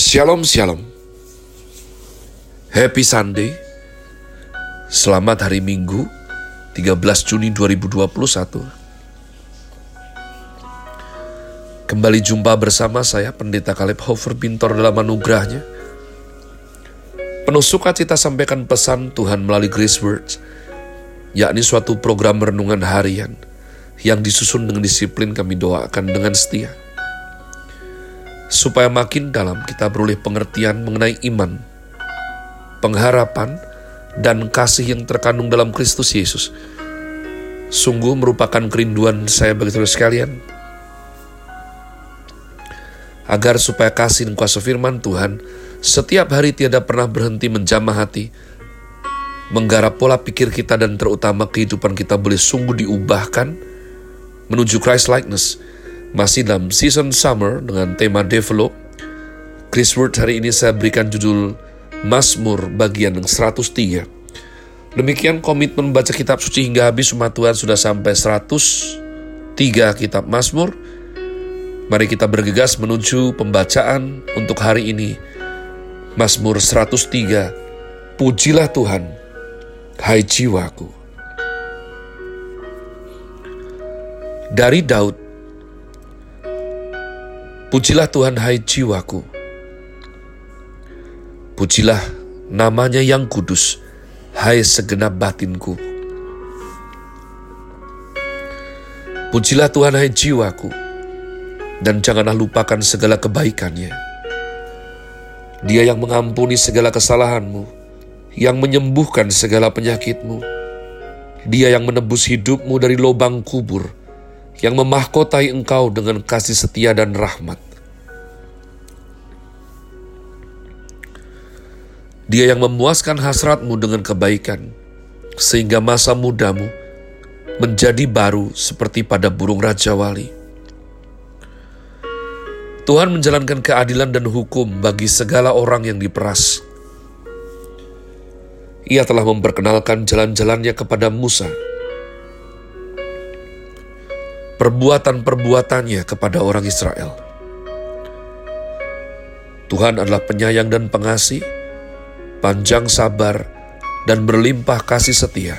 Shalom Shalom. Happy Sunday. Selamat hari Minggu 13 Juni 2021 Kembali jumpa bersama saya Pendeta Kaleb Hofer Bintor dalam anugerahnya. Penuh sukacita sampaikan pesan Tuhan melalui Grace Words yakni suatu program renungan harian yang disusun dengan disiplin kami doakan dengan setia supaya makin dalam kita beroleh pengertian mengenai iman, pengharapan, dan kasih yang terkandung dalam Kristus Yesus. Sungguh merupakan kerinduan saya bagi saudara sekalian, agar supaya kasih dan kuasa firman Tuhan setiap hari tiada pernah berhenti menjamah hati, menggarap pola pikir kita dan terutama kehidupan kita boleh sungguh diubahkan menuju Christ likeness masih dalam season summer dengan tema develop. Chris Word hari ini saya berikan judul Mazmur bagian yang 103. Demikian komitmen membaca kitab suci hingga habis umat Tuhan sudah sampai 103 kitab Mazmur. Mari kita bergegas menuju pembacaan untuk hari ini. Mazmur 103. Pujilah Tuhan, hai jiwaku. Dari Daud, Pujilah Tuhan hai jiwaku. Pujilah namanya yang kudus, hai segenap batinku. Pujilah Tuhan hai jiwaku, dan janganlah lupakan segala kebaikannya. Dia yang mengampuni segala kesalahanmu, yang menyembuhkan segala penyakitmu. Dia yang menebus hidupmu dari lubang kubur, yang memahkotai engkau dengan kasih setia dan rahmat. Dia yang memuaskan hasratmu dengan kebaikan, sehingga masa mudamu menjadi baru seperti pada burung Raja Wali. Tuhan menjalankan keadilan dan hukum bagi segala orang yang diperas. Ia telah memperkenalkan jalan-jalannya kepada Musa, perbuatan-perbuatannya kepada orang Israel. Tuhan adalah penyayang dan pengasih, panjang sabar, dan berlimpah kasih setia.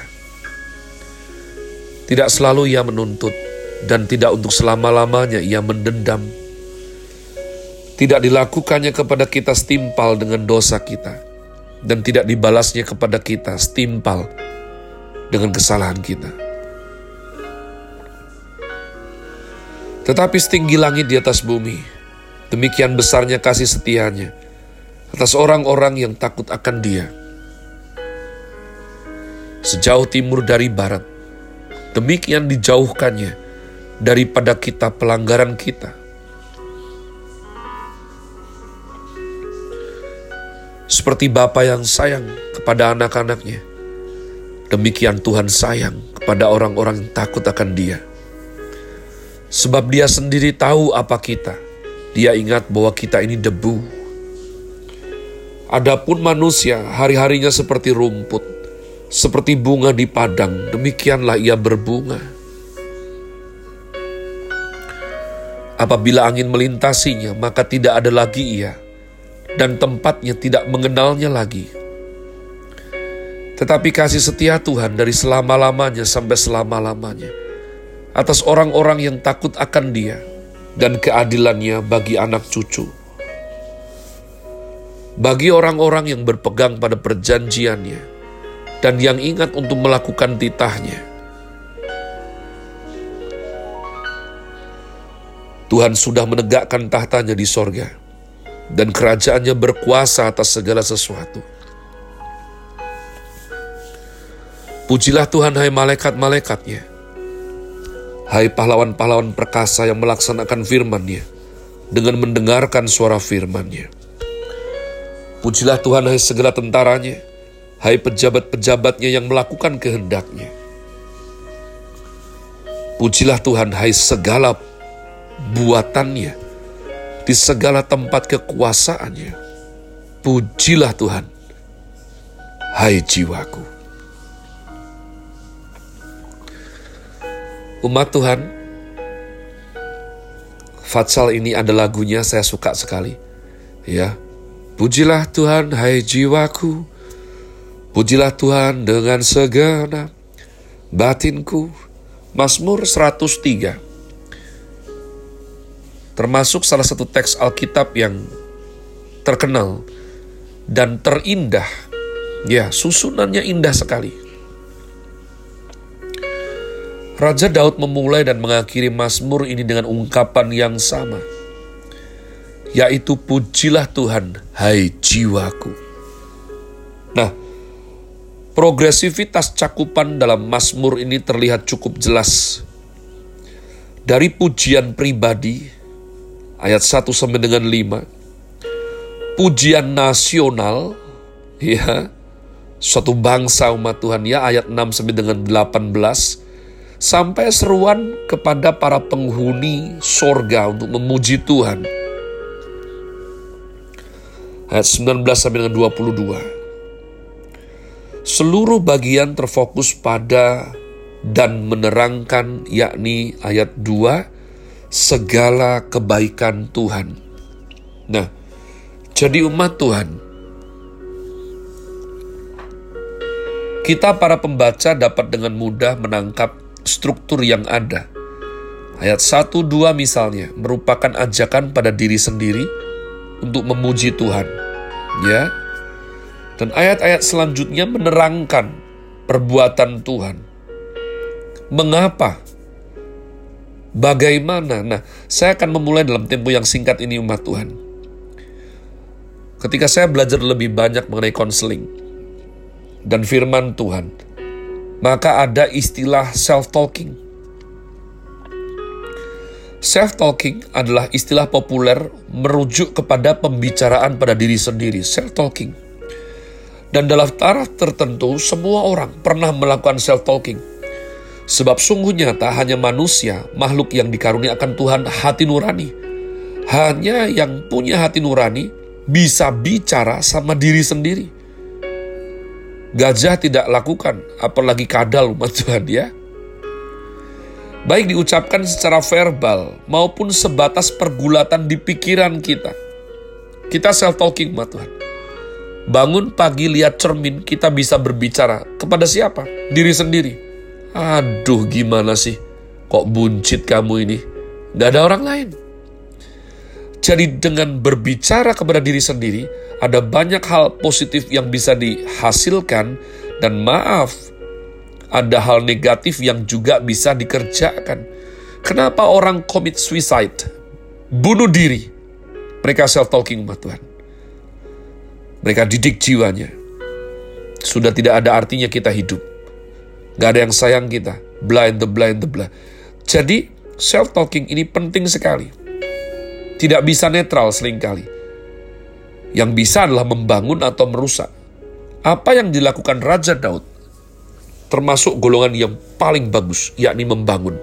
Tidak selalu ia menuntut, dan tidak untuk selama-lamanya ia mendendam. Tidak dilakukannya kepada kita setimpal dengan dosa kita, dan tidak dibalasnya kepada kita setimpal dengan kesalahan kita. Tetapi setinggi langit di atas bumi, demikian besarnya kasih setianya atas orang-orang yang takut akan dia. Sejauh timur dari barat, demikian dijauhkannya daripada kita pelanggaran kita. Seperti Bapa yang sayang kepada anak-anaknya, demikian Tuhan sayang kepada orang-orang yang takut akan dia. Sebab dia sendiri tahu apa kita. Dia ingat bahwa kita ini debu. Adapun manusia hari-harinya seperti rumput, seperti bunga di padang, demikianlah ia berbunga. Apabila angin melintasinya, maka tidak ada lagi ia, dan tempatnya tidak mengenalnya lagi. Tetapi kasih setia Tuhan dari selama-lamanya sampai selama-lamanya atas orang-orang yang takut akan Dia dan keadilannya bagi anak cucu. Bagi orang-orang yang berpegang pada perjanjiannya dan yang ingat untuk melakukan titahnya. Tuhan sudah menegakkan tahtanya di sorga dan kerajaannya berkuasa atas segala sesuatu. Pujilah Tuhan hai malaikat-malaikatnya Hai pahlawan-pahlawan perkasa yang melaksanakan firman-Nya dengan mendengarkan suara firman-Nya. Pujilah Tuhan hai segala tentaranya, hai pejabat-pejabatnya yang melakukan kehendak-Nya. Pujilah Tuhan hai segala buatannya di segala tempat kekuasaannya. Pujilah Tuhan, hai jiwaku. Umat Tuhan, Fatsal ini ada lagunya saya suka sekali. Ya, Pujilah Tuhan, hai jiwaku. Pujilah Tuhan dengan segenap batinku. Mazmur 103. Termasuk salah satu teks Alkitab yang terkenal dan terindah. Ya, susunannya indah sekali. Raja Daud memulai dan mengakhiri Mazmur ini dengan ungkapan yang sama yaitu pujilah Tuhan, hai jiwaku. Nah, progresivitas cakupan dalam Mazmur ini terlihat cukup jelas. Dari pujian pribadi, ayat 1 sampai dengan 5, pujian nasional, ya, suatu bangsa umat Tuhan ya, ayat 6 sampai dengan 18, sampai seruan kepada para penghuni sorga untuk memuji Tuhan ayat 19 sampai dengan 22. Seluruh bagian terfokus pada dan menerangkan yakni ayat 2 segala kebaikan Tuhan. Nah, jadi umat Tuhan kita para pembaca dapat dengan mudah menangkap struktur yang ada. Ayat 1 2 misalnya merupakan ajakan pada diri sendiri untuk memuji Tuhan ya. Dan ayat-ayat selanjutnya menerangkan perbuatan Tuhan. Mengapa? Bagaimana? Nah, saya akan memulai dalam tempo yang singkat ini umat Tuhan. Ketika saya belajar lebih banyak mengenai konseling dan firman Tuhan, maka ada istilah self-talking. Self-talking adalah istilah populer merujuk kepada pembicaraan pada diri sendiri, self-talking. Dan dalam taraf tertentu, semua orang pernah melakukan self-talking. Sebab sungguh nyata hanya manusia, makhluk yang dikaruniakan Tuhan hati nurani. Hanya yang punya hati nurani bisa bicara sama diri sendiri. Gajah tidak lakukan, apalagi kadal umat Tuhan ya baik diucapkan secara verbal maupun sebatas pergulatan di pikiran kita. Kita self-talking, ma Tuhan. Bangun pagi lihat cermin, kita bisa berbicara. Kepada siapa? Diri sendiri. Aduh, gimana sih? Kok buncit kamu ini? Gak ada orang lain. Jadi dengan berbicara kepada diri sendiri, ada banyak hal positif yang bisa dihasilkan dan maaf, ada hal negatif yang juga bisa dikerjakan. Kenapa orang commit suicide? Bunuh diri. Mereka self-talking, Tuhan. Mereka didik jiwanya. Sudah tidak ada artinya kita hidup. Gak ada yang sayang kita. Blind the blind the blind. Jadi, self-talking ini penting sekali. Tidak bisa netral sering kali. Yang bisa adalah membangun atau merusak. Apa yang dilakukan Raja Daud termasuk golongan yang paling bagus, yakni membangun.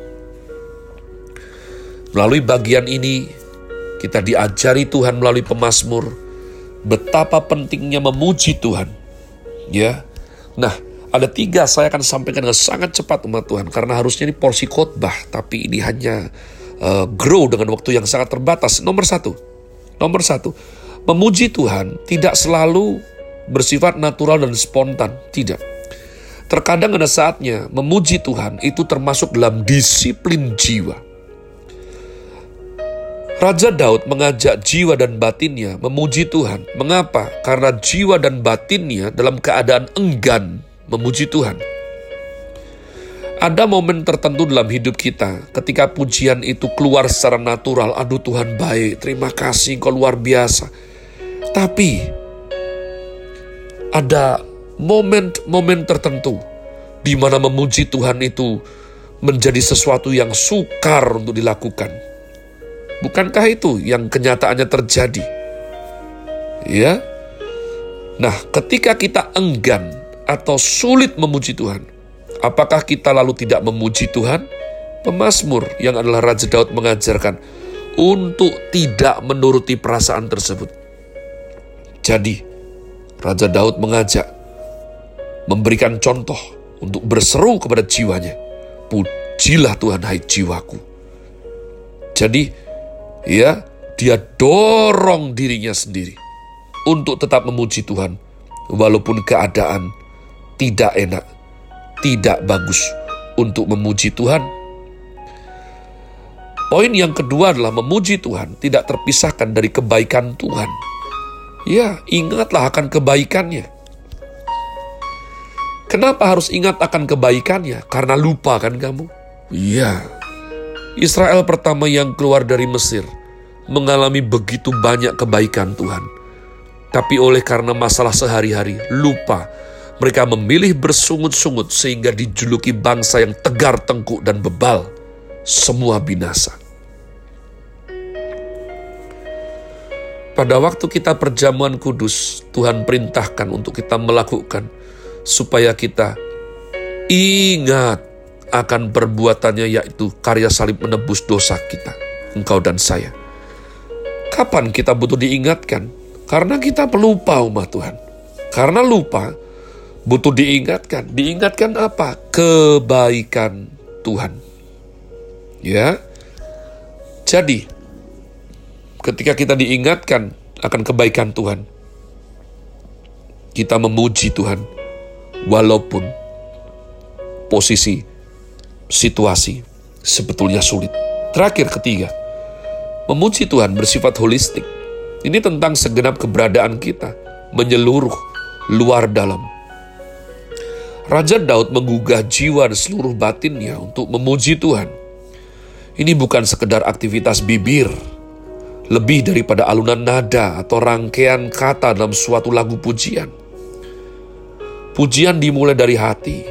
Melalui bagian ini, kita diajari Tuhan melalui pemazmur betapa pentingnya memuji Tuhan. Ya, nah ada tiga saya akan sampaikan dengan sangat cepat umat Tuhan karena harusnya ini porsi khotbah, tapi ini hanya uh, grow dengan waktu yang sangat terbatas. Nomor satu, nomor satu, memuji Tuhan tidak selalu bersifat natural dan spontan, tidak Terkadang ada saatnya memuji Tuhan itu termasuk dalam disiplin jiwa. Raja Daud mengajak jiwa dan batinnya memuji Tuhan. Mengapa? Karena jiwa dan batinnya dalam keadaan enggan memuji Tuhan. Ada momen tertentu dalam hidup kita ketika pujian itu keluar secara natural. Aduh Tuhan baik, terima kasih kau luar biasa. Tapi ada momen-momen tertentu di mana memuji Tuhan itu menjadi sesuatu yang sukar untuk dilakukan. Bukankah itu yang kenyataannya terjadi? Ya. Nah, ketika kita enggan atau sulit memuji Tuhan, apakah kita lalu tidak memuji Tuhan? Pemasmur yang adalah Raja Daud mengajarkan untuk tidak menuruti perasaan tersebut. Jadi, Raja Daud mengajak memberikan contoh untuk berseru kepada jiwanya. Pujilah Tuhan hai jiwaku. Jadi, ya, dia dorong dirinya sendiri. untuk tetap memuji Tuhan, walaupun keadaan tidak enak, tidak bagus untuk memuji Tuhan. Poin yang kedua adalah memuji Tuhan tidak terpisahkan dari kebaikan Tuhan. Ya, ingatlah akan kebaikannya. Kenapa harus ingat akan kebaikannya? Karena lupa kan kamu? Iya. Israel pertama yang keluar dari Mesir mengalami begitu banyak kebaikan Tuhan. Tapi oleh karena masalah sehari-hari, lupa mereka memilih bersungut-sungut sehingga dijuluki bangsa yang tegar tengkuk dan bebal. Semua binasa. Pada waktu kita perjamuan kudus, Tuhan perintahkan untuk kita melakukan supaya kita ingat akan perbuatannya yaitu karya salib menebus dosa kita, engkau dan saya. Kapan kita butuh diingatkan? Karena kita pelupa umat Tuhan. Karena lupa, butuh diingatkan. Diingatkan apa? Kebaikan Tuhan. Ya. Jadi, ketika kita diingatkan akan kebaikan Tuhan, kita memuji Tuhan walaupun posisi situasi sebetulnya sulit. Terakhir ketiga, memuji Tuhan bersifat holistik. Ini tentang segenap keberadaan kita, menyeluruh, luar dalam. Raja Daud menggugah jiwa dan seluruh batinnya untuk memuji Tuhan. Ini bukan sekedar aktivitas bibir, lebih daripada alunan nada atau rangkaian kata dalam suatu lagu pujian. Pujian dimulai dari hati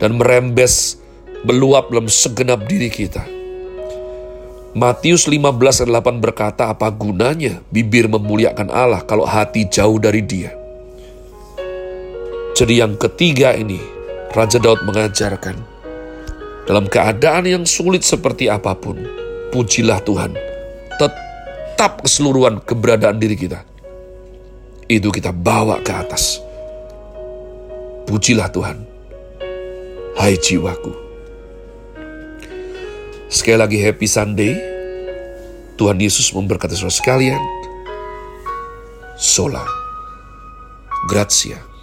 dan merembes meluap dalam segenap diri kita. Matius 15 ayat 8 berkata, apa gunanya bibir memuliakan Allah kalau hati jauh dari dia? Jadi yang ketiga ini, Raja Daud mengajarkan, dalam keadaan yang sulit seperti apa pun, pujilah Tuhan. Tetap keseluruhan keberadaan diri kita. Itu kita bawa ke atas. Pujilah Tuhan. Hai jiwaku. Sekali lagi happy Sunday. Tuhan Yesus memberkati saudara sekalian. Sola. Grazie.